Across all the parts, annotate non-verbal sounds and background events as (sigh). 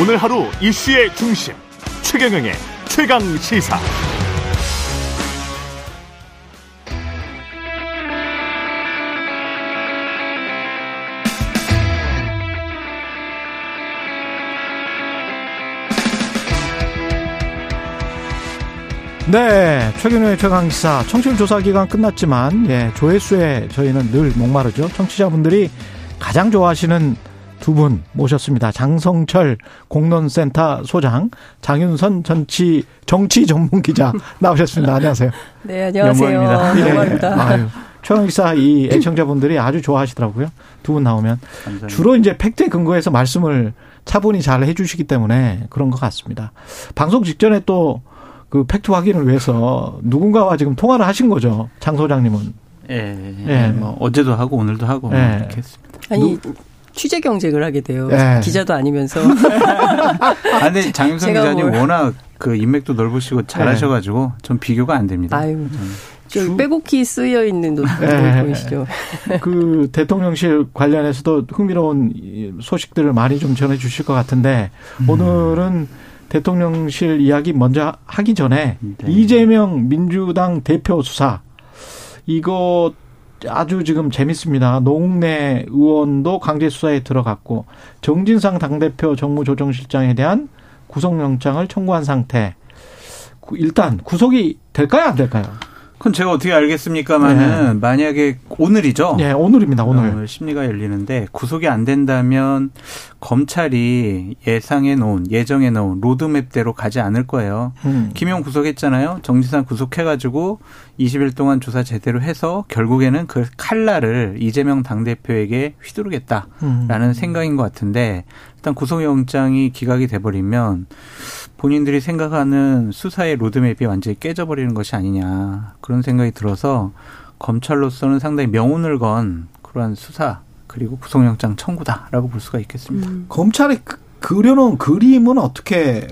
오늘 하루 이슈의 중심 최경영의 최강 시사. 네, 최근의 최강시사 청취율 조사 기간 끝났지만 예, 조회수에 저희는 늘 목마르죠. 청취자분들이 가장 좋아하시는 두 분 모셨습니다. 장성철 공론센터 소장, 장윤선 정치 정치 전문 기자 (laughs) 나오셨습니다. 안녕하세요. 네, 안녕하세요. 영광입니다. 영광입니다. 예, 아유, 최강기사 이 (laughs) 애청자분들이 아주 좋아하시더라고요. 두 분 나오면 감사합니다. 주로 이제 팩트에 근거해서 말씀을 차분히 잘 해주시기 때문에 그런 것 같습니다. 방송 직전에 또 그 팩트 확인을 위해서 누군가와 지금 통화를 하신 거죠. 장 소장님은. 예, 예. 예. 뭐 어제도 하고 오늘도 하고 뭐 예. 이렇게 했습니다. 아니 취재 경쟁을 하게 돼요. 예. 기자도 아니면서. (laughs) 아, 근데 장윤성 기자님 뭘. 워낙 그 인맥도 넓으시고 잘하셔가지고 전 비교가 안 됩니다. 아유. 저 빼곡히 쓰여 있는 노트 네. 보이시죠? (laughs) 그 대통령실 관련해서도 흥미로운 소식들을 많이 좀 전해 주실 것 같은데 음. 오늘은 대통령실 이야기 먼저 하기 전에 네. 이재명 민주당 대표 수사 이거 아주 지금 재밌습니다. 노웅래 의원도 강제 수사에 들어갔고 정진상 당대표 정무조정실장에 대한 구속영장을 청구한 상태. 일단 구속이 될까요, 안 될까요? 그건 제가 어떻게 알겠습니까만은 네. 만약에 오늘이죠. 네, 오늘입니다. 오늘. 오늘 심리가 열리는데 구속이 안 된다면 검찰이 예상해 놓은 예정해 놓은 로드맵대로 가지 않을 거예요. 음. 김용 구속했잖아요. 정지상 구속해가지고 20일 동안 조사 제대로 해서 결국에는 그 칼날을 이재명 당 대표에게 휘두르겠다라는 음. 생각인 것 같은데 일단 구속영장이 기각이 돼버리면 본인들이 생각하는 수사의 로드맵이 완전히 깨져버리는 것이 아니냐 그런 생각이 들어서 검찰로서는 상당히 명운을 건 그러한 수사 그리고 구속영장 청구다라고 볼 수가 있겠습니다. 음. 검찰의 그 그려놓은 그림은 어떻게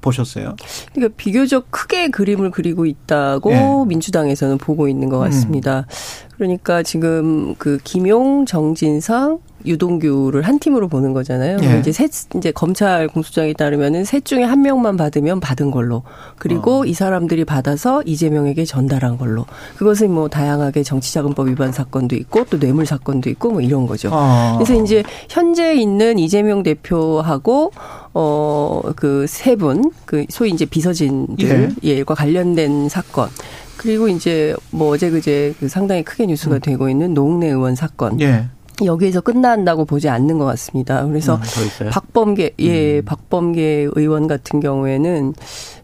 보셨어요? 그러니까 비교적 크게 그림을 그리고 있다고 네. 민주당에서는 보고 있는 것 같습니다. 음. 그러니까 지금 그 김용, 정진상, 유동규를 한 팀으로 보는 거잖아요. 예. 이제 셋 이제 검찰 공소장에 따르면은 셋 중에 한 명만 받으면 받은 걸로. 그리고 어. 이 사람들이 받아서 이재명에게 전달한 걸로. 그것은 뭐 다양하게 정치자금법 위반 사건도 있고 또 뇌물 사건도 있고 뭐 이런 거죠. 어. 그래서 이제 현재 있는 이재명 대표하고 어 그 세 분 그 소위 이제 비서진들과 예. 관련된 사건 그리고 이제 뭐 어제 그제 그 상당히 크게 뉴스가 음. 되고 있는 노웅래 의원 사건. 예. 여기에서 끝난다고 보지 않는 것 같습니다. 그래서 음, 박범계 예 음. 박범계 의원 같은 경우에는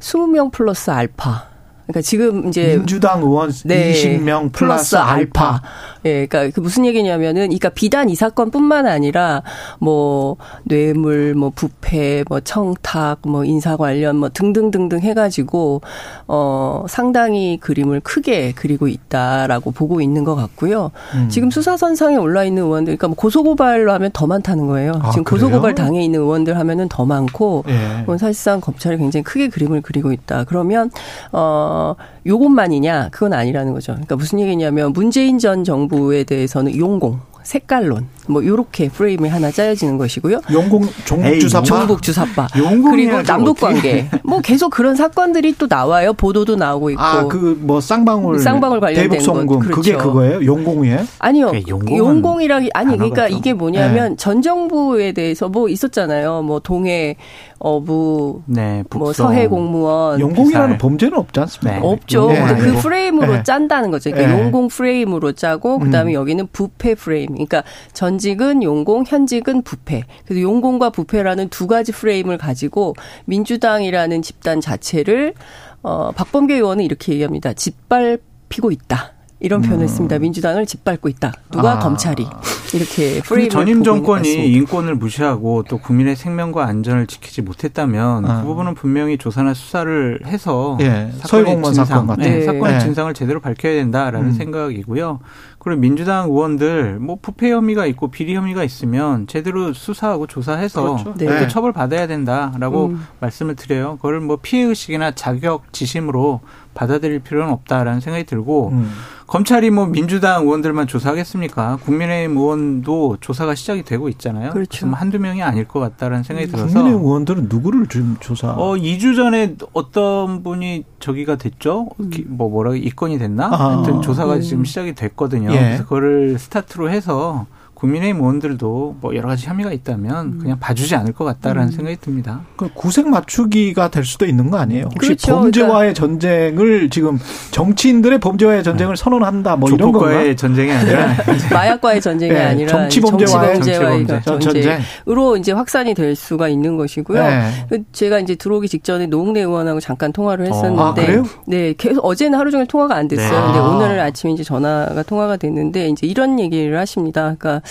20명 플러스 알파 그러니까 지금 이제 민주당 의원 네, 20명 플러스, 플러스 알파. 예, 그러니까 그 무슨 얘기냐면은, 그러니까 비단 이 사건뿐만 아니라 뭐 뇌물, 뭐 부패, 뭐 청탁, 뭐 인사 관련, 뭐 등등등등 해 가지고 어 상당히 그림을 크게 그리고 있다라고 보고 있는 것 같고요. 음. 지금 수사선상에 올라 있는 의원들, 그러니까 뭐 고소고발로 하면 더 많다는 거예요. 아, 지금 고소고발 당해 있는 의원들 하면은 더 많고, 예. 사실상 검찰이 굉장히 크게 그림을 그리고 있다. 그러면 어 요것만이냐? 그건 아니라는 거죠. 그러니까 무슨 얘기냐면 문재인 전 정부에 대해서는 용공, 색깔론 뭐 요렇게 프레임이 하나 짜여지는 것이고요. 용공 종북 주사파, 종북 주사파. 그리고 남북 관계. 뭐 계속 그런 사건들이 또 나와요. 보도도 나오고 있고. 아, 그 뭐 쌍방울 쌍방울 관련된 대북 송금 그렇죠. 그게 그거예요? 용공이에요? 아니요. 용공이라기 아니 그러니까 이게 뭐냐면 네. 전 정부에 대해서 뭐 있었잖아요. 뭐 동해 어부, 네, 뭐 서해 공무원, 용공이라는 범죄는 없지 않습니까? 네. 없죠. 네. 그 프레임으로 네. 짠다는 거죠. 그러니까 네. 용공 프레임으로 짜고 그다음에 음. 여기는 부패 프레임. 그러니까 전 직은 용공, 현직은 부패. 그래서 용공과 부패라는 두 가지 프레임을 가지고 민주당이라는 집단 자체를 어 박범계 의원은 이렇게 얘기합니다. 짓밟히고 있다. 이런 표현을 음. 씁니다. 민주당을 짓밟고 있다. 누가 아. 검찰이 이렇게 프레임을 전임 정권이 인권을 무시하고 또 국민의 생명과 안전을 지키지 못했다면 아. 그 부분은 분명히 조사나 수사를 해서 예. 사건의 진상, 사건 같은 네, 사건의 네. 진상을 제대로 밝혀야 된다라는 음. 생각이고요. 그리고 민주당 의원들 뭐 부패 혐의가 있고 비리 혐의가 있으면 제대로 수사하고 조사해서 그렇죠. 네. 처벌 받아야 된다라고 음. 말씀을 드려요. 그걸 뭐 피해 의식이나 자격 지심으로 받아들일 필요는 없다라는 생각이 들고 음. 검찰이 뭐 민주당 의원들만 조사하겠습니까? 국민의힘 의원도 조사가 시작이 되고 있잖아요. 그렇죠. 뭐 한두 명이 아닐 것 같다라는 생각이 들어서 국민의힘 의원들은 누구를 지금 조사? 어, 2주 전에 어떤 분이 저기가 됐죠? 음. 뭐 뭐라 입건이 됐나? 아. 하여튼 조사가 음. 지금 시작이 됐거든요. 예. 그래서 그거를 스타트로 해서 국민의힘 의원들도 뭐 여러 가지 혐의가 있다면 음. 그냥 봐주지 않을 것 같다라는 음. 생각이 듭니다. 그 구색 맞추기가 될 수도 있는 거 아니에요? 혹시 그렇죠. 범죄와의 그러니까. 전쟁을 지금 정치인들의 범죄와의 전쟁을 네. 선언한다 뭐 이런 건가? 전쟁이 아니라 (laughs) 마약과의 전쟁이 네. 아니라 정치 범죄와의 전쟁. 전쟁으로 이제 확산이 될 수가 있는 것이고요. 네. 그 제가 이제 들어오기 직전에 노웅래 의원하고 잠깐 통화를 했었는데, 어. 아, 네, 계속 어제는 하루 종일 통화가 안 됐어요. 네. 근데 아. 오늘 아침에 이제 전화가 통화가 됐는데 이제 이런 얘기를 하십니다. 그러니까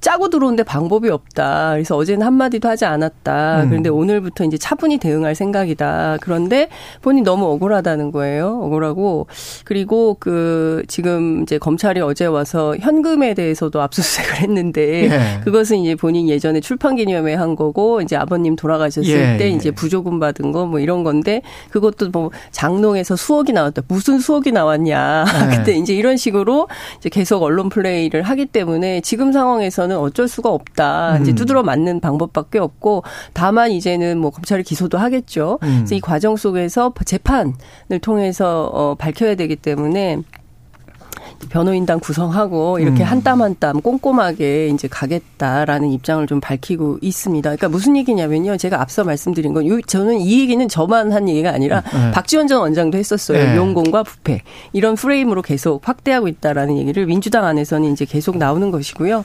짜고 들어오는데 방법이 없다. 그래서 어제는 한마디도 하지 않았다. 음. 그런데 오늘부터 이제 차분히 대응할 생각이다. 그런데 본인 너무 억울하다는 거예요. 억울하고 그리고 그 지금 이제 검찰이 어제 와서 현금에 대해서도 압수수색을 했는데 예. 그것은 이제 본인 예전에 출판 기념회 한 거고 이제 아버님 돌아가셨을 예. 때 이제 부조금 받은 거 뭐 이런 건데 그것도 뭐 장롱에서 수억이 나왔다. 무슨 수억이 나왔냐. 예. (laughs) 그때 이제 이런 식으로 이제 계속 언론 플레이를 하기 때문에 지금 상황에 서는 어쩔 수가 없다. 음. 이제 두드러 맞는 방법밖에 없고 다만 이제는 뭐 검찰이 기소도 하겠죠. 음. 그래서 이 과정 속에서 재판을 통해서 어 밝혀야 되기 때문에 변호인단 구성하고 이렇게 음. 한땀 한 땀 꼼꼼하게 이제 가겠다라는 입장을 좀 밝히고 있습니다. 그러니까 무슨 얘기냐면요. 제가 앞서 말씀드린 건 저는 이 얘기는 저만 한 얘기가 아니라 네. 박지원 전 원장도 했었어요. 네. 용공과 부패 이런 프레임으로 계속 확대하고 있다라는 얘기를 민주당 안에서는 이제 계속 나오는 것이고요.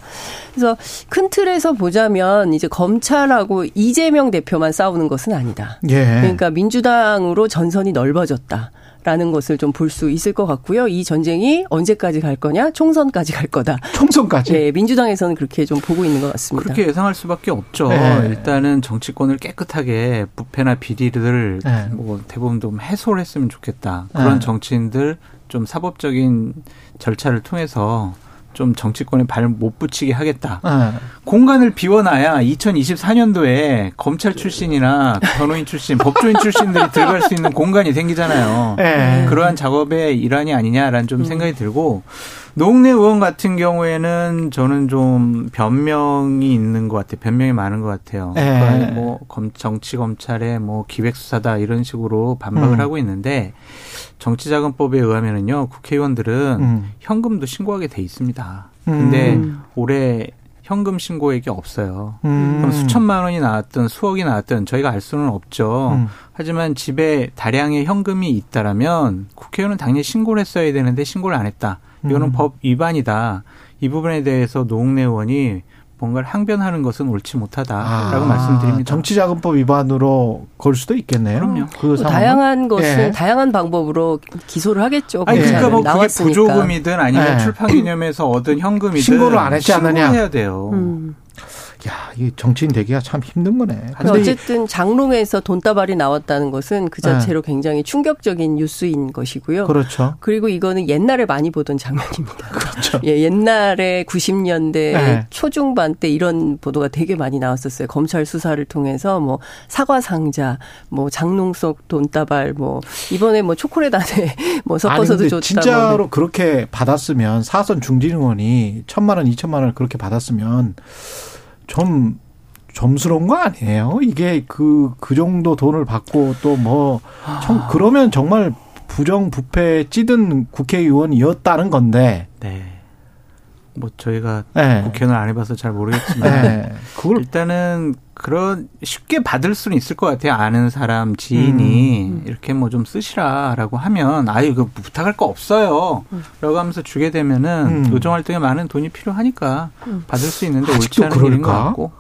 그래서 큰 틀에서 보자면 이제 검찰하고 이재명 대표만 싸우는 것은 아니다. 예. 그러니까 민주당으로 전선이 넓어졌다. 라는 것을 좀 볼 수 있을 것 같고요. 이 전쟁이 언제까지 갈 거냐? 총선까지 갈 거다. 총선까지? 네, 민주당에서는 그렇게 좀 보고 있는 것 같습니다. 그렇게 예상할 수밖에 없죠. 네. 일단은 정치권을 깨끗하게 부패나 비리를 네. 뭐 대부분 좀 해소를 했으면 좋겠다. 그런 네. 정치인들 좀 사법적인 절차를 통해서 좀 정치권에 발못 붙이게 하겠다. 네. 공간을 비워놔야 2024년도에 검찰 출신이나 변호인 출신, 법조인 출신들이 들어갈 수 있는 공간이 생기잖아요. 네. 그러한 작업의 일환이 아니냐라는 좀 생각이 들고 노웅래 의원 같은 경우에는 저는 좀 변명이 있는 것 같아요. 변명이 많은 것 같아요. 네. 그러니까 뭐 정치 검찰의 뭐 기획 수사다 이런 식으로 반박을 음. 하고 있는데 정치자금법에 의하면은요 국회의원들은 음. 현금도 신고하게 돼 있습니다. 근데 음. 올해 현금 신고액이 없어요. 음. 그럼 수천만 원이 나왔든 수억이 나왔든 저희가 알 수는 없죠. 음. 하지만 집에 다량의 현금이 있다라면 국회의원은 당연히 신고를 했어야 되는데 신고를 안 했다. 이거는 음. 법 위반이다. 이 부분에 대해서 노웅래 의원이 뭔가를 항변하는 것은 옳지 못하다라고 아, 말씀드립니다. 정치자금법 위반으로 걸 수도 있겠네요. 그럼요. 그 다양한 것은 예. 다양한 방법으로 기소를 하겠죠. 아니 그러니까 뭐 그게 부조금이든 아니면 예. 출판 기념에서 얻은 현금이든 신고를 안 했지 않느냐. 신고해야 돼요. 음. 야, 이 정치인 되기가 참 힘든 거네. 근데 어쨌든 장롱에서 돈다발이 나왔다는 것은 그 자체로 네. 굉장히 충격적인 뉴스인 것이고요. 그렇죠. 그리고 이거는 옛날에 많이 보던 장면입니다. (laughs) 그렇죠. 예, 옛날에 90년대 네. 초중반 때 이런 보도가 되게 많이 나왔었어요. 검찰 수사를 통해서 뭐 사과 상자, 뭐 장롱 속 돈다발, 뭐 이번에 뭐 초콜릿 안에 (laughs) 뭐 섞어서도 좋다. 진짜로 그렇게 받았으면 사선 중진 의원이 천만 원, 이천만 원을 그렇게 받았으면 좀 점스러운 거 아니에요? 이게 그, 그 정도 돈을 받고 또 뭐, 참, 그러면 정말 부정부패 찌든 국회의원이었다는 건데. 네. 뭐 저희가 네. 국회의원을 안 해봐서 잘 모르겠지만 네. 그걸 일단은 그런 쉽게 받을 수는 있을 것 같아요. 아는 사람 지인이 음. 이렇게 뭐 좀 쓰시라라고 하면 아유 그 부탁할 거 없어요. 음. 라고 하면서 주게 되면은 음. 노정 활동에 많은 돈이 필요하니까 음. 받을 수 있는데 옳지 않은 일인 것 같고.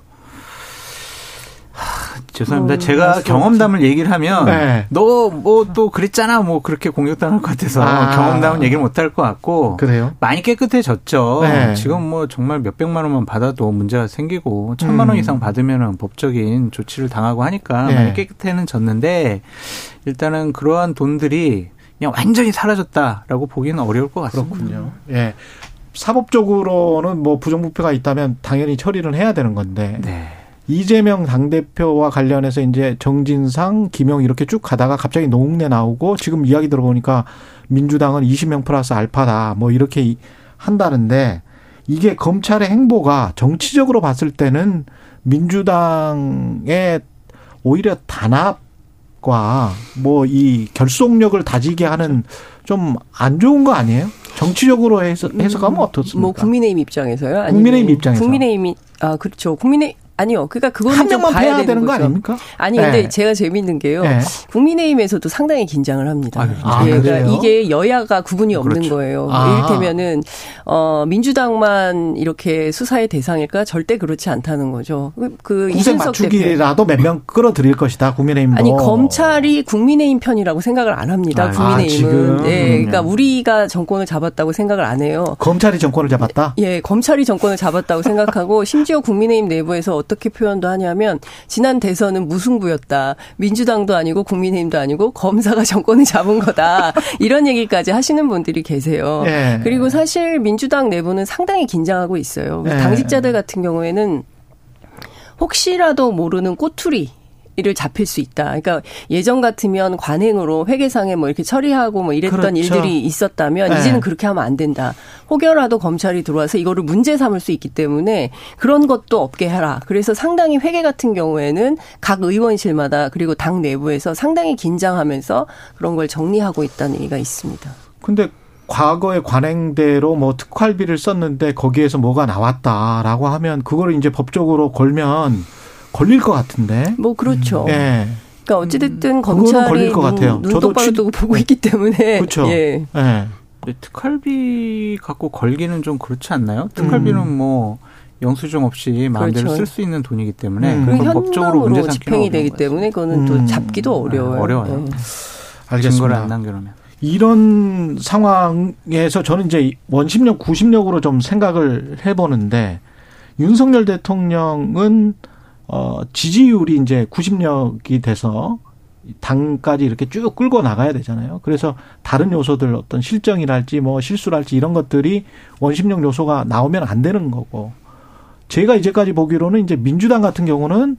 죄송합니다. 어, 제가 경험담을 얘기를 하면 네. 너뭐 또 그랬잖아 뭐 그렇게 공격당할 것 같아서 아. 경험담은 얘기를 못 할 것 같고 그래요? 많이 깨끗해졌죠. 네. 지금 뭐 정말 몇 백만 원만 받아도 문제가 생기고 천만 원 음. 이상 받으면은 법적인 조치를 당하고 하니까 네. 많이 깨끗해는 졌는데 일단은 그러한 돈들이 그냥 완전히 사라졌다라고 보기는 어려울 것 같습니다. 그렇군요. 예. 사법적으로는 뭐 부정부패가 있다면 당연히 처리를 해야 되는 건데. 네. 이재명 당대표와 관련해서 이제 정진상, 김용 이렇게 쭉 가다가 갑자기 노웅래 나오고 지금 이야기 들어보니까 민주당은 20명 플러스 알파다 뭐 이렇게 한다는데 이게 검찰의 행보가 정치적으로 봤을 때는 민주당의 오히려 단합과 뭐 이 결속력을 다지게 하는 좀 안 좋은 거 아니에요? 정치적으로 해서 해석하면 어떻습니까? 뭐 국민의힘 입장에서요? 국민의힘 입장에서 국민의힘이 아 그렇죠. 국민의 아니요. 그러니까 그거는 한 명만 봐야 되는, 되는 거. 아닙니까? 아니 근데 네. 제가 재밌는 게요. 네. 국민의힘에서도 상당히 긴장을 합니다. 아, 예? 그러니까 이게 여야가 구분이 없는 그렇죠. 거예요. 아. 이를테면은 어 민주당만 이렇게 수사의 대상일까? 절대 그렇지 않다는 거죠. 그- 그 이준석 맞추기라도 몇 명 끌어들일 것이다. 국민의힘도. 아니 검찰이 국민의힘 편이라고 생각을 안 합니다. 아, 국민의힘은. 지금? 네, 그러니까 음. 우리가 정권을 잡았다고 생각을 안 해요. 검찰이 정권을 잡았다. 예, 검찰이 정권을 잡았다고 생각하고 심지어 국민의힘 내부에서 어 떻게 표현도 하냐면 지난 대선은 무승부였다. 민주당도 아니고 국민의힘도 아니고 검사가 (laughs) 정권을 잡은 거다. 이런 얘기까지 하시는 분들이 계세요. 예. 그리고 사실 민주당 내부는 상당히 긴장하고 있어요. 예. 당직자들 같은 경우에는 혹시라도 모르는 꼬투리 를 잡힐 수 있다. 그러니까 예전 같으면 관행으로 회계상에 뭐 이렇게 처리하고 뭐 이랬던 그렇죠. 일들이 있었다면 네. 이제는 그렇게 하면 안 된다. 혹여라도 검찰이 들어와서 이거를 문제 삼을 수 있기 때문에 그런 것도 없게 해라. 그래서 상당히 회계 같은 경우에는 각 의원실마다 그리고 당 내부에서 상당히 긴장하면서 그런 걸 정리하고 있다는 얘기가 있습니다. 근데 과거의 관행대로 뭐 특활비를 썼는데 거기에서 뭐가 나왔다라고 하면 그거를 이제 법적으로 걸면 걸릴 것 같은데. 뭐 그렇죠. 예. 그러니까 어찌됐든 그거는 검찰이 걸릴 것 같아요. 눈, 눈 저도 똑바로 취- 두고 보고 있기 때문에 그렇죠. 예. 예. 근데 특활비 갖고 걸기는 좀 그렇지 않나요? 특활비는 음. 뭐 영수증 없이 마음대로 그렇죠. 쓸수 있는 돈이기 때문에 음. 그리고 법적으로 문제 집행이 되기 거죠. 때문에 그거는 음. 또 잡기도 어려워요. 네, 어려워요. 예. 알겠습니다. 증거를 안 남겨놓으면. 이런 상황에서 저는 이제 원심력, 구심력으로 좀 생각을 해보는데 윤석열 대통령은 어 지지율이 이제 구심력이 돼서 당까지 이렇게 쭉 끌고 나가야 되잖아요. 그래서 다른 요소들 어떤 실정이랄지 뭐 실수랄지 이런 것들이 원심력 요소가 나오면 안 되는 거고 제가 이제까지 보기로는 이제 민주당 같은 경우는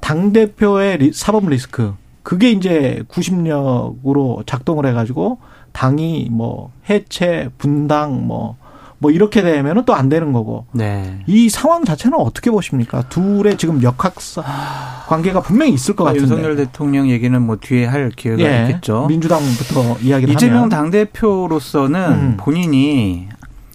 당 대표의 리- 사법 리스크 그게 이제 구심력으로 작동을 해가지고 당이 뭐 해체 분당 뭐 뭐 이렇게 되면은 또 안 되는 거고 네. 이 상황 자체는 어떻게 보십니까? 둘의 지금 역학사 관계가 분명히 있을 것 같은데. 윤석열 대통령 얘기는 뭐 뒤에 할 기회가 예, 있겠죠. 민주당부터 이야기를 이재명 하면 당대표로서는 음. 본인이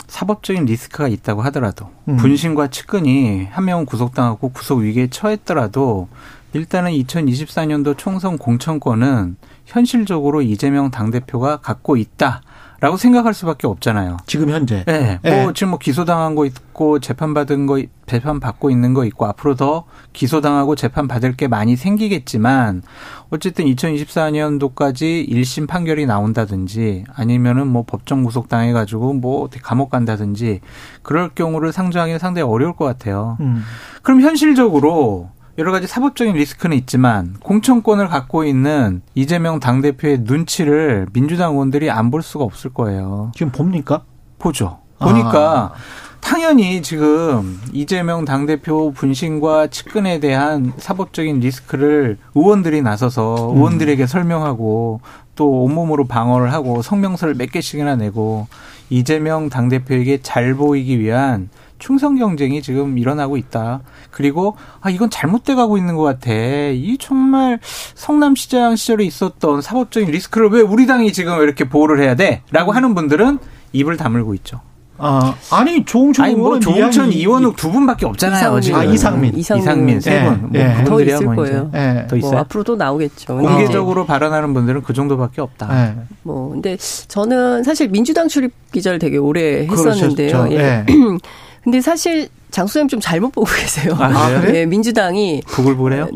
사법적인 리스크가 있다고 하더라도 음. 분신과 측근이 한 명은 구속당하고 구속 위기에 처했더라도 일단은 2024년도 총선 공천권은 현실적으로 이재명 당대표가 갖고 있다 라고 생각할 수밖에 없잖아요. 지금 현재 네, 예. 뭐 지금 뭐 기소당한 거 있고 재판 받은 거 재판 받고 있는 거 있고 앞으로 더 기소당하고 재판 받을 게 많이 생기겠지만 어쨌든 2024년도까지 1심 판결이 나온다든지 아니면은 뭐 법정 구속 당해 가지고 뭐 감옥 간다든지 그럴 경우를 상정하기는 상당히 어려울 것 같아요. 음. 그럼 현실적으로 여러 가지 사법적인 리스크는 있지만 공천권을 갖고 있는 이재명 당대표의 눈치를 민주당 의원들이 안 볼 수가 없을 거예요. 지금 봅니까? 보죠. 보니까 아. 당연히 지금 이재명 당대표 분신과 측근에 대한 사법적인 리스크를 의원들이 나서서 음. 의원들에게 설명하고 또 온몸으로 방어를 하고 성명서를 몇 개씩이나 내고 이재명 당대표에게 잘 보이기 위한 충성 경쟁이 지금 일어나고 있다. 그리고 아 이건 잘못돼 가고 있는 것 같아. 이 정말 성남시장 시절에 있었던 사법적인 리스크를 왜 우리 당이 지금 이렇게 보호를 해야 돼?라고 하는 분들은 입을 다물고 있죠. 아 아니 조홍천 아니 뭐 의원은 조홍천 이원욱 두 분밖에 없잖아요. 이상민. 지금. 아, 이상민. 이상민 세 예, 분. 뭐 예. 더 있을 뭐 거예요. 예. 더뭐 있어요. 앞으로도 나오겠죠. 공개적으로 발언하는 분들은 그 정도밖에 없다. 예. 뭐 근데 저는 사실 민주당 출입 기자를 되게 오래 했었는데요. 그러셨죠. 예. (clears throat) 예. 근데 사실 장수님 좀 잘못 보고 계세요. 아, 그래요? 예, 민주당이 부글부글해요?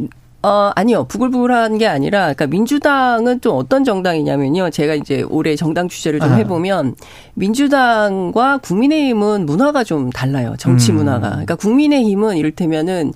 어, 아니요. 부글부글한 게 아니라, 그러니까 민주당은 좀 어떤 정당이냐면요. 제가 이제 올해 정당 취재를 좀 아. 해보면, 민주당과 국민의힘은 문화가 좀 달라요. 정치 음. 문화가. 그러니까 국민의힘은 이를테면은,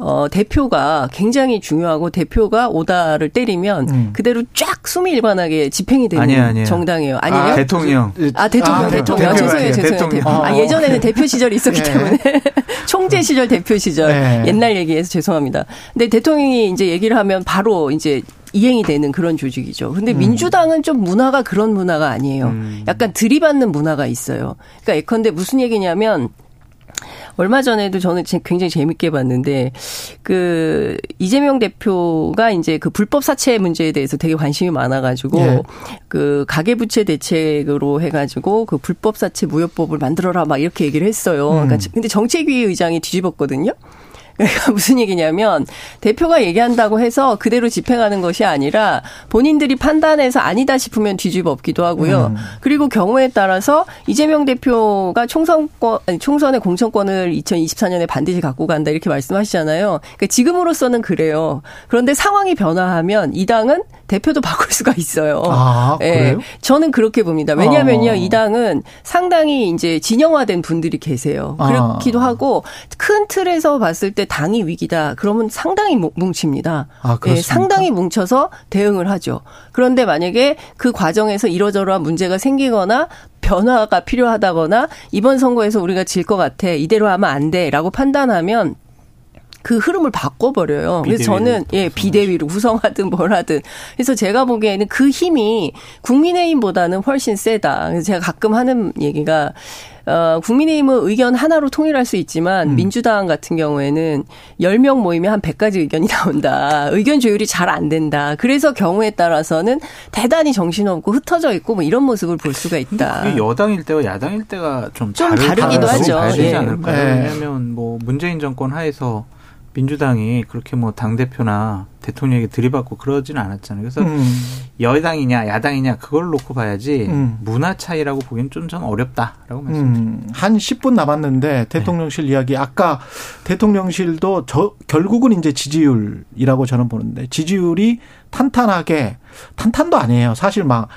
어, 대표가 굉장히 중요하고 대표가 오다를 때리면 음. 그대로 쫙 수미 일반하게 집행이 되는 아니에요, 아니에요. 정당이에요. 아니에요? 아, 대통령. 아, 대통령, 아, 대통령. 아, 죄송해요, 죄송해요. 대통령. 아, 예전에는 대표 시절이 있었기 네. 때문에. (laughs) 총재 시절 대표 시절. 네. 옛날 얘기해서 죄송합니다. 근데 대통령이 이제 얘기를 하면 바로 이제 이행이 되는 그런 조직이죠. 근데 음. 민주당은 좀 문화가 그런 문화가 아니에요. 음. 약간 들이받는 문화가 있어요. 그러니까 예컨대 무슨 얘기냐면 얼마 전에도 저는 굉장히 재밌게 봤는데 그 이재명 대표가 이제 그 불법 사채 문제에 대해서 되게 관심이 많아가지고 예. 그 가계부채 대책으로 해가지고 그 불법 사채 무효법을 만들어라 막 이렇게 얘기를 했어요. 음. 그러니까 근데 정책위 의장이 뒤집었거든요. 그러니까 (laughs) 무슨 얘기냐면 대표가 얘기한다고 해서 그대로 집행하는 것이 아니라 본인들이 판단해서 아니다 싶으면 뒤집어 엎기도 하고요. 음. 그리고 경우에 따라서 이재명 대표가 총선권 아니 총선의 공천권을 2024년에 반드시 갖고 간다 이렇게 말씀하시잖아요. 그러니까 지금으로서는 그래요. 그런데 상황이 변화하면 이 당은 대표도 (laughs) 바꿀 수가 있어요. 아, 예. 저는 그렇게 봅니다. 왜냐면요. 아. 이 당은 상당히 이제 진영화된 분들이 계세요. 아. 그렇기도 아. 하고 큰 틀에서 봤을 때 당이 위기다. 그러면 상당히 뭉칩니다. 아, 네, 상당히 뭉쳐서 대응을 하죠. 그런데 만약에 그 과정에서 이러저러한 문제가 생기거나 변화가 필요하다거나 이번 선거에서 우리가 질 것 같아. 이대로 하면 안 돼. 라고 판단하면 그 흐름을 바꿔버려요. 그래서 저는 예 비대위로 구성하든 뭘 하든 그래서 제가 보기에는 그 힘이 국민의힘보다는 훨씬 세다. 그래서 제가 가끔 하는 얘기가 어, 국민의힘은 의견 하나로 통일할 수 있지만 음. 민주당 같은 경우에는 10명 모이면 한 100가지 의견이 (laughs) 나온다. 의견 조율이 잘 안 된다. 그래서 경우에 따라서는 대단히 정신없고 흩어져 있고 뭐 이런 모습을 볼 수가 있다. 여당일 때와 야당일 때가 좀, 좀 다르기도 하죠. 예. 않을까요? 네. 왜냐하면 뭐 문재인 정권 하에서 민주당이 그렇게 뭐 당대표나 대통령에게 들이받고 그러지는 않았잖아요. 그래서 음. 여당이냐 야당이냐 그걸 놓고 봐야지 음. 문화 차이라고 보기엔 좀좀 어렵다라고 말씀드립니다. 음. 한 10분 남았는데 대통령실 네. 이야기 아까 대통령실도 저 결국은 이제 지지율이라고 저는 보는데 지지율이 탄탄하게 탄탄도 아니에요. 사실 막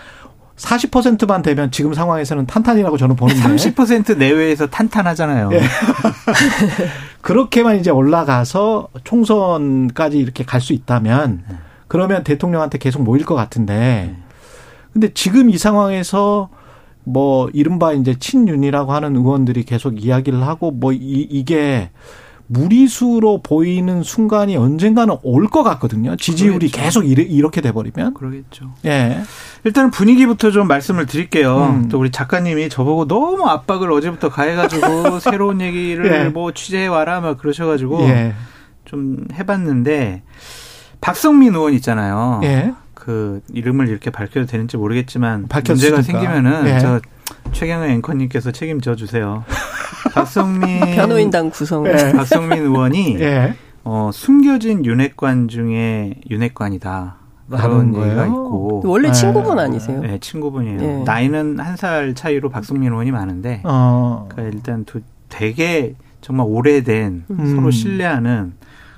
40%만 되면 지금 상황에서는 탄탄이라고 저는 보는데 30% 내외에서 탄탄하잖아요. 네. (laughs) 그렇게만 이제 올라가서 총선까지 이렇게 갈 수 있다면 그러면 대통령한테 계속 모일 것 같은데 근데 지금 이 상황에서 뭐 이른바 이제 친윤이라고 하는 의원들이 계속 이야기를 하고 뭐 이, 이게 무리수로 보이는 순간이 언젠가는 올 것 같거든요. 지지율이 그러겠죠. 계속 이렇게 돼버리면. 그러겠죠. 예. 일단 분위기부터 좀 말씀을 드릴게요. 음. 또 우리 작가님이 저보고 너무 압박을 어제부터 가해가지고 (laughs) 새로운 얘기를 예. 뭐 취재해 와라 막 그러셔가지고 예. 좀 해봤는데 박성민 의원 있잖아요. 예. 그 이름을 이렇게 밝혀도 되는지 모르겠지만 밝혔으니까. 문제가 생기면은 예. 저 최경영 앵커님께서 책임져 주세요. 박성민 (laughs) 변호인단 구성. 네. 박성민 의원이 네. (laughs) 어, 숨겨진 윤핵관 중에 윤핵관이다. 그런 얘기가 있고 원래 네. 친구분 아니세요? 네, 친구분이에요. 네. 나이는 한 살 차이로 박성민 의원이 많은데, 어. 그러니까 일단 두, 되게 정말 오래된 음. 서로 신뢰하는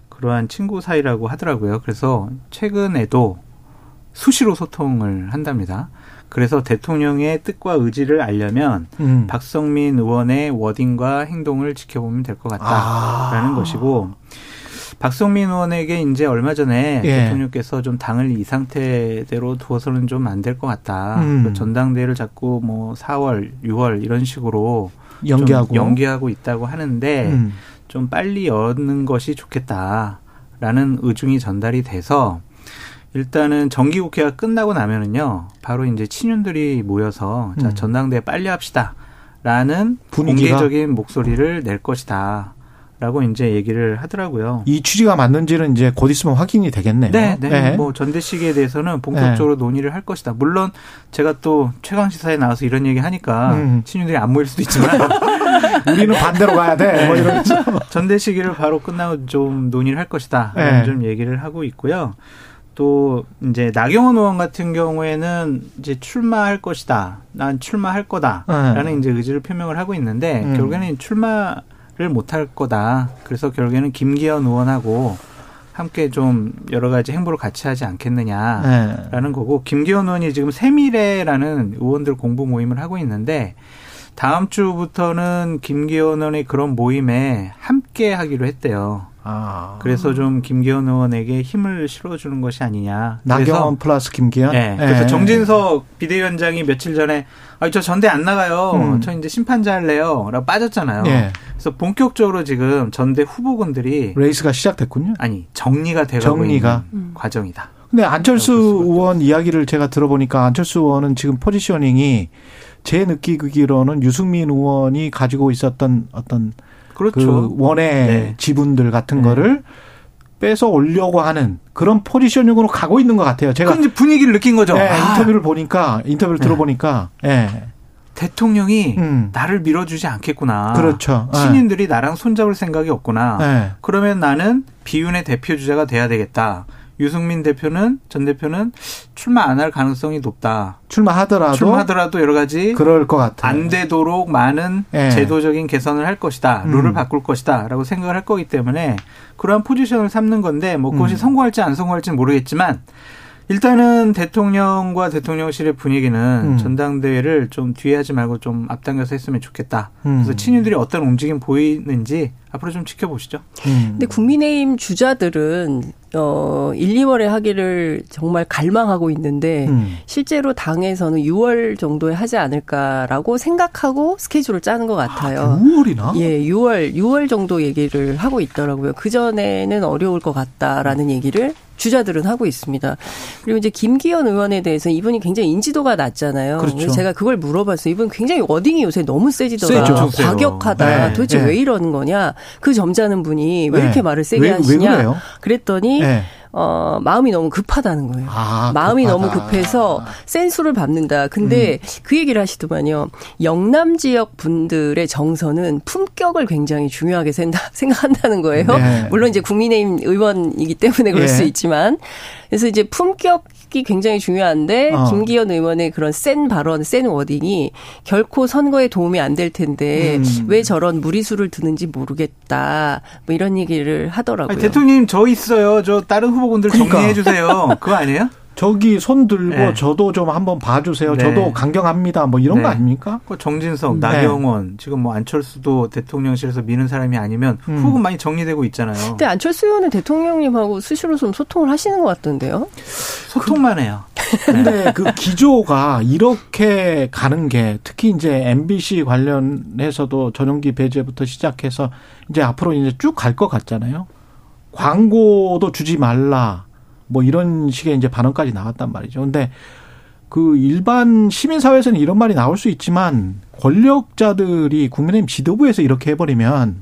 그러한 친구 사이라고 하더라고요. 그래서 최근에도 수시로 소통을 한답니다. 그래서 대통령의 뜻과 의지를 알려면 음. 박성민 의원의 워딩과 행동을 지켜보면 될 것 같다라는 아. 것이고 박성민 의원에게 이제 얼마 전에 예. 대통령께서 좀 당을 이 상태대로 두어서는 좀 안 될 것 같다. 음. 전당대회를 자꾸 뭐 4월, 6월 이런 식으로 연기하고 연기하고 있다고 하는데 음. 좀 빨리 여는 것이 좋겠다라는 의중이 전달이 돼서 일단은 정기국회가 끝나고 나면은요, 바로 이제 친윤들이 모여서 자 음. 전당대회 빨리 합시다라는 분위기가? 공개적인 목소리를 낼 것이다. 라고 이제 얘기를 하더라고요. 이 취지가 맞는지는 이제 곧 있으면 확인이 되겠네요. 네, 네. 네. 뭐 전대식에 대해서는 본격적으로 네. 논의를 할 것이다. 물론 제가 또 최강 시사에 나와서 이런 얘기 하니까 음. 친윤들이 안 모일 수도 있지만 (laughs) 우리는 반대로 가야 돼. 뭐 이런 (laughs) 전대식을 바로 끝나고 좀 논의를 할 것이다. 네. 좀 얘기를 하고 있고요. 또 이제 나경원 의원 같은 경우에는 이제 출마할 것이다. 난 출마할 거다라는 네. 이제 의지를 표명을 하고 있는데 음. 결국에는 출마를 못할 거다. 그래서 결국에는 김기현 의원하고 함께 좀 여러 가지 행보를 같이 하지 않겠느냐라는 네. 거고 김기현 의원이 지금 세미래라는 의원들 공부 모임을 하고 있는데 다음 주부터는 김기현 의원의 그런 모임에 함께 하기로 했대요. 아. 그래서 좀 김기현 의원에게 힘을 실어주는 것이 아니냐. 나경원 플러스 김기현. 네. 그래서 네. 정진석 비대위원장이 며칠 전에 아, 저 전대 안 나가요. 음. 저 이제 심판자 할래요. 라고 빠졌잖아요. 네. 그래서 본격적으로 지금 전대 후보군들이 레이스가 시작됐군요. 아니 정리가 되고 정리가. 있는 음. 과정이다. 근데 안철수 의원 이야기를 제가 들어보니까 안철수 의원은 지금 positioning이 제 느끼기로는 유승민 의원이 가지고 있었던 어떤 그렇죠. 그 원의 네. 지분들 같은 네. 거를 빼서 올려고 하는 그런 포지셔닝으로 가고 있는 것 같아요. 제가 근데 분위기를 느낀 거죠. 네, 아. 인터뷰를 보니까 인터뷰를 네. 들어보니까 예. 대통령이 음. 나를 밀어주지 않겠구나. 그렇죠. 네. 신인들이 나랑 손잡을 생각이 없구나. 네. 그러면 나는 비윤의 대표 주자가 돼야 되겠다. 유승민 대표는 전 대표는 출마 안 할 가능성이 높다. 출마하더라도 출마하더라도 여러 가지 그럴 것 같아요. 안 되도록 많은 네. 제도적인 개선을 할 것이다. 룰을 음. 바꿀 것이다라고 생각을 할 거기 때문에 그러한 포지션을 삼는 건데 뭐 그것이 음. 성공할지 안 성공할지는 모르겠지만 일단은 대통령과 대통령실의 분위기는 음. 전당대회를 좀 뒤에 하지 말고 좀 앞당겨서 했으면 좋겠다. 음. 그래서 친윤들이 어떤 움직임 보이는지 앞으로 좀 지켜보시죠. 음. 근데 국민의힘 주자들은 어 1, 2월에 하기를 정말 갈망하고 있는데 음. 실제로 당에서는 6월 정도에 하지 않을까라고 생각하고 스케줄을 짜는 것 같아요. 아, 6월이나? 예, 6월 6월 정도 얘기를 하고 있더라고요. 그 전에는 어려울 것 같다라는 얘기를 주자들은 하고 있습니다. 그리고 이제 김기현 의원에 대해서 이분이 굉장히 인지도가 낮잖아요. 그렇죠. 제가 그걸 물어봤어요. 이분 굉장히 워딩이 요새 너무 세지더라. 세죠. 과격하다. 네. 도대체 네. 왜 이러는 거냐? 그 점잖은 분이 왜 네. 이렇게 말을 세게 왜, 하시냐? 왜 그랬더니 네. 어, 마음이 너무 급하다는 거예요. 아, 마음이 너무 급해서 센수를 밟는다. 근데 음. 그 얘기를 하시더만요. 영남 지역 분들의 정서는 품격을 굉장히 중요하게 (laughs) 생각한다는 거예요. 네. 물론 이제 국민의힘 의원이기 때문에 그럴 네. 수 있지만 그래서 이제 품격 이 굉장히 중요한데 어. 김기현 의원의 그런 센 발언, 센 워딩이 결코 선거에 도움이 안 될 텐데 음. 왜 저런 무리수를 두는지 모르겠다. 뭐 이런 얘기를 하더라고요. 아니, 대통령 저 있어요. 저 다른 후보 군들 그러니까. 정리해 주세요. 그거 아니에요? (laughs) 저기 손 들고 네. 저도 좀 한번 봐주세요. 네. 저도 강경합니다. 뭐 이런 네. 거 아닙니까? 그 정진석, 네. 나경원, 지금 뭐 안철수도 대통령실에서 미는 사람이 아니면 음. 후보 많이 정리되고 있잖아요. 근데 안철수 의원은 대통령님하고 수시로 좀 소통을 하시는 것 같던데요? 소통만 해요. 근데 그 기조가 이렇게 가는 게 특히 이제 MBC 관련해서도 전용기 배제부터 시작해서 이제 앞으로 이제 쭉 갈 것 같잖아요. 광고도 주지 말라. 뭐 이런 식의 이제 반응까지 나왔단 말이죠. 근데 그 일반 시민사회에서는 이런 말이 나올 수 있지만 권력자들이 국민의힘 지도부에서 이렇게 해버리면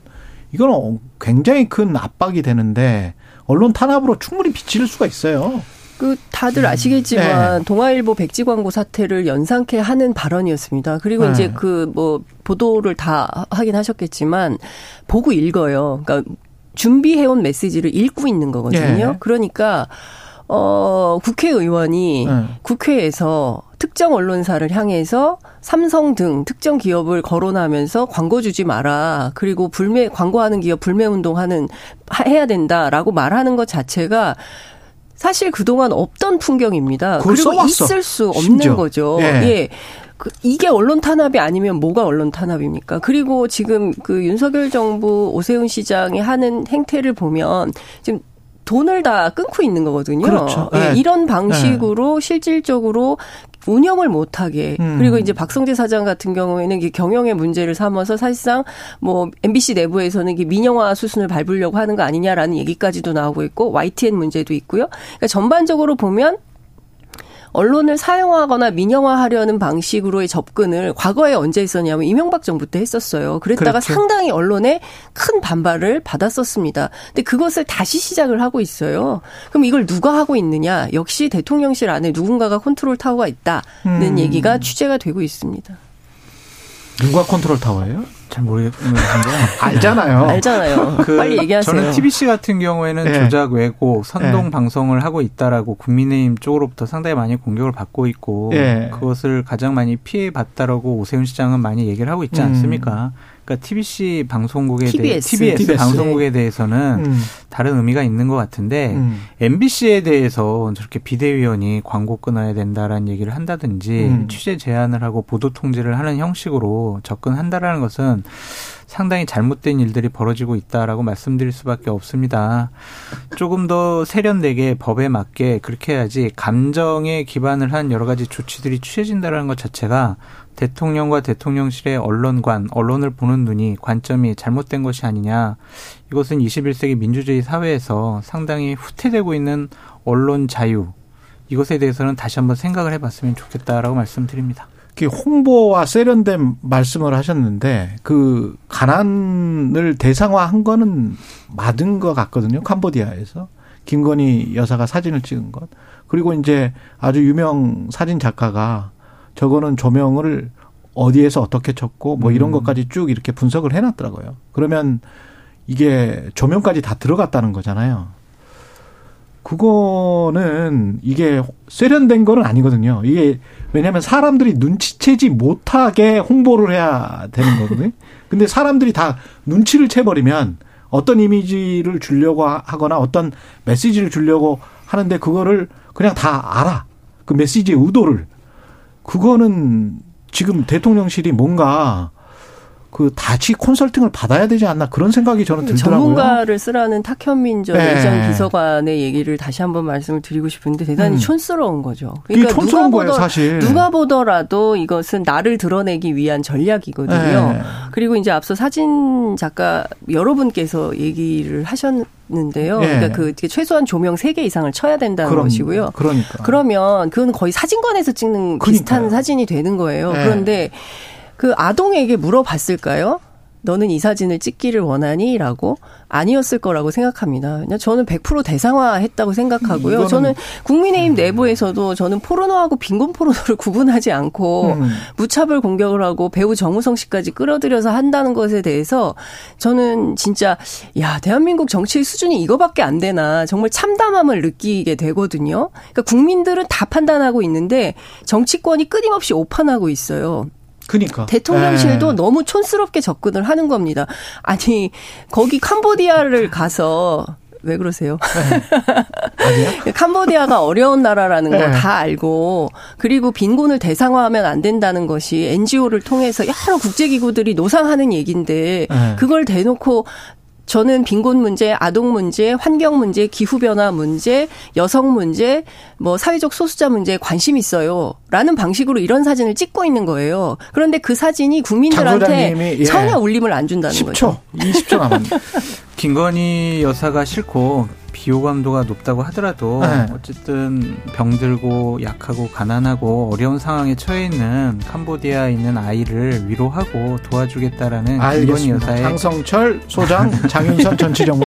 이건 굉장히 큰 압박이 되는데 언론 탄압으로 충분히 비칠 수가 있어요. 그 다들 아시겠지만 네. 동아일보 백지 광고 사태를 연상케 하는 발언이었습니다. 그리고 네. 이제 그 뭐 보도를 다 하긴 하셨겠지만 보고 읽어요. 그러니까 준비해온 메시지를 읽고 있는 거거든요. 네. 그러니까 어, 국회의원이 네. 국회에서 특정 언론사를 향해서 삼성 등 특정 기업을 거론하면서 광고 주지 마라. 그리고 불매 광고하는 기업 불매 운동하는 해야 된다라고 말하는 것 자체가 사실 그동안 없던 풍경입니다. 그리고 써왔어. 있을 수 없는 심지어. 거죠. 예. 예. 그 이게 언론 탄압이 아니면 뭐가 언론 탄압입니까? 그리고 지금 그 윤석열 정부 오세훈 시장이 하는 행태를 보면 지금 돈을 다 끊고 있는 거거든요. 그렇죠. 네. 네. 이런 방식으로 네. 실질적으로 운영을 못하게 음. 그리고 이제 박성재 사장 같은 경우에는 경영의 문제를 삼아서 사실상 뭐 MBC 내부에서는 민영화 수순을 밟으려고 하는 거 아니냐라는 얘기까지도 나오고 있고 YTN 문제도 있고요. 그러니까 전반적으로 보면 언론을 사용하거나 민영화하려는 방식으로의 접근을 과거에 언제 했었냐면 이명박 정부 때 했었어요. 그랬다가 그렇죠. 상당히 언론에 큰 반발을 받았었습니다. 근데 그것을 다시 시작을 하고 있어요. 그럼 이걸 누가 하고 있느냐? 역시 대통령실 안에 누군가가 컨트롤 타워가 있다는 음. 얘기가 취재가 되고 있습니다. 누가 컨트롤 타워예요? 잘 모르겠는데 (laughs) 알잖아요. 알잖아요. 그 빨리 얘기하세요. 저는 TBC 같은 경우에는 네. 조작 왜곡 선동 네. 방송을 하고 있다라고 국민의힘 쪽으로부터 상당히 많이 공격을 받고 있고 네. 그것을 가장 많이 피해 봤다라고 오세훈 시장은 많이 얘기를 하고 있지 음. 않습니까? 음. 그러니까 TBC 방송국에 TBS, 대해 TBS, TBS 방송국에 네. 대해서는 음. 다른 의미가 있는 것 같은데 음. MBC에 대해서 저렇게 비대위원이 광고 끊어야 된다라는 얘기를 한다든지 음. 취재 제한을 하고 보도 통제를 하는 형식으로 접근한다라는 것은 상당히 잘못된 일들이 벌어지고 있다라고 말씀드릴 수밖에 없습니다. 조금 더 세련되게 법에 맞게 그렇게 해야지 감정에 기반을 한 여러 가지 조치들이 취해진다는 것 자체가 대통령과 대통령실의 언론관, 언론을 보는 눈이 관점이 잘못된 것이 아니냐. 이것은 21세기 민주주의 사회에서 상당히 후퇴되고 있는 언론 자유, 이것에 대해서는 다시 한번 생각을 해봤으면 좋겠다라고 말씀드립니다. 홍보와 세련된 말씀을 하셨는데 그 가난을 대상화한 거는 맞은 것 같거든요. 캄보디아에서 김건희 여사가 사진을 찍은 것 그리고 이제 아주 유명 사진 작가가 저거는 조명을 어디에서 어떻게 쳤고 뭐 이런 음. 것까지 쭉 이렇게 분석을 해놨더라고요. 그러면 이게 조명까지 다 들어갔다는 거잖아요. 그거는 이게 세련된 거는 아니거든요. 이게 왜냐하면 사람들이 눈치채지 못하게 홍보를 해야 되는 거거든요. 근데 사람들이 다 눈치를 채버리면 어떤 이미지를 주려고 하거나 어떤 메시지를 주려고 하는데 그거를 그냥 다 알아. 그 메시지의 의도를. 그거는 지금 대통령실이 뭔가 그 다시 컨설팅을 받아야 되지 않나 그런 생각이 저는 들더라고요. 전문가를 쓰라는 탁현민 전 네. 의장 비서관의 얘기를 다시 한번 말씀을 드리고 싶은데 대단히 음. 촌스러운 거죠. 그러니까 누가 거예요, 사실. 누가 보더라도 이것은 나를 드러내기 위한 전략이거든요. 네. 그리고 이제 앞서 사진 작가 여러분께서 얘기를 하셨 는데요. 네. 그러니까 그 최소한 조명 3개 이상을 쳐야 된다는 그럼, 것이고요. 그러니까. 그러면 그건 거의 사진관에서 찍는 그러니까요. 비슷한 사진이 되는 거예요. 네. 그런데 그 아동에게 물어봤을까요? 너는 이 사진을 찍기를 원하니? 라고 아니었을 거라고 생각합니다. 그냥 저는 100% 대상화 했다고 생각하고요. 저는 국민의힘 내부에서도 저는 포르노하고 빈곤 포르노를 (laughs) 구분하지 않고 음. 무차별 공격을 하고 배우 정우성 씨까지 끌어들여서 한다는 것에 대해서 저는 진짜 야 대한민국 정치 수준이 이거밖에 안 되나 정말 참담함을 느끼게 되거든요. 그러니까 국민들은 다 판단하고 있는데 정치권이 끊임없이 오판하고 있어요. 그니까. 대통령실도 에. 네. 너무 촌스럽게 접근을 하는 겁니다. 아니, 거기 캄보디아를 가서 왜 그러세요? 네. (laughs) 캄보디아가 어려운 나라라는 거다 네. 알고 그리고 빈곤을 대상화하면 안 된다는 것이 NGO를 통해서 여러 국제기구들이 노상하는 얘기인데 네. 그걸 대놓고 저는 빈곤 문제, 아동 문제, 환경 문제, 기후 변화 문제, 여성 문제, 뭐 사회적 소수자 문제에 관심 있어요. 라는 방식으로 이런 사진을 찍고 있는 거예요. 그런데 그 사진이 국민들한테 예. 전혀 울림을 안 준다는 10초, 거죠. 20초 남았네. (laughs) 김건희 여사가 싫고 비호감도가 높다고 하더라도 네. 어쨌든 병들고 약하고 가난하고 어려운 상황에 처해 있는 캄보디아에 있는 아이를 위로하고 도와주겠다라는 김건희 여사의 장성철 소장 장윤선 전치정무 (laughs)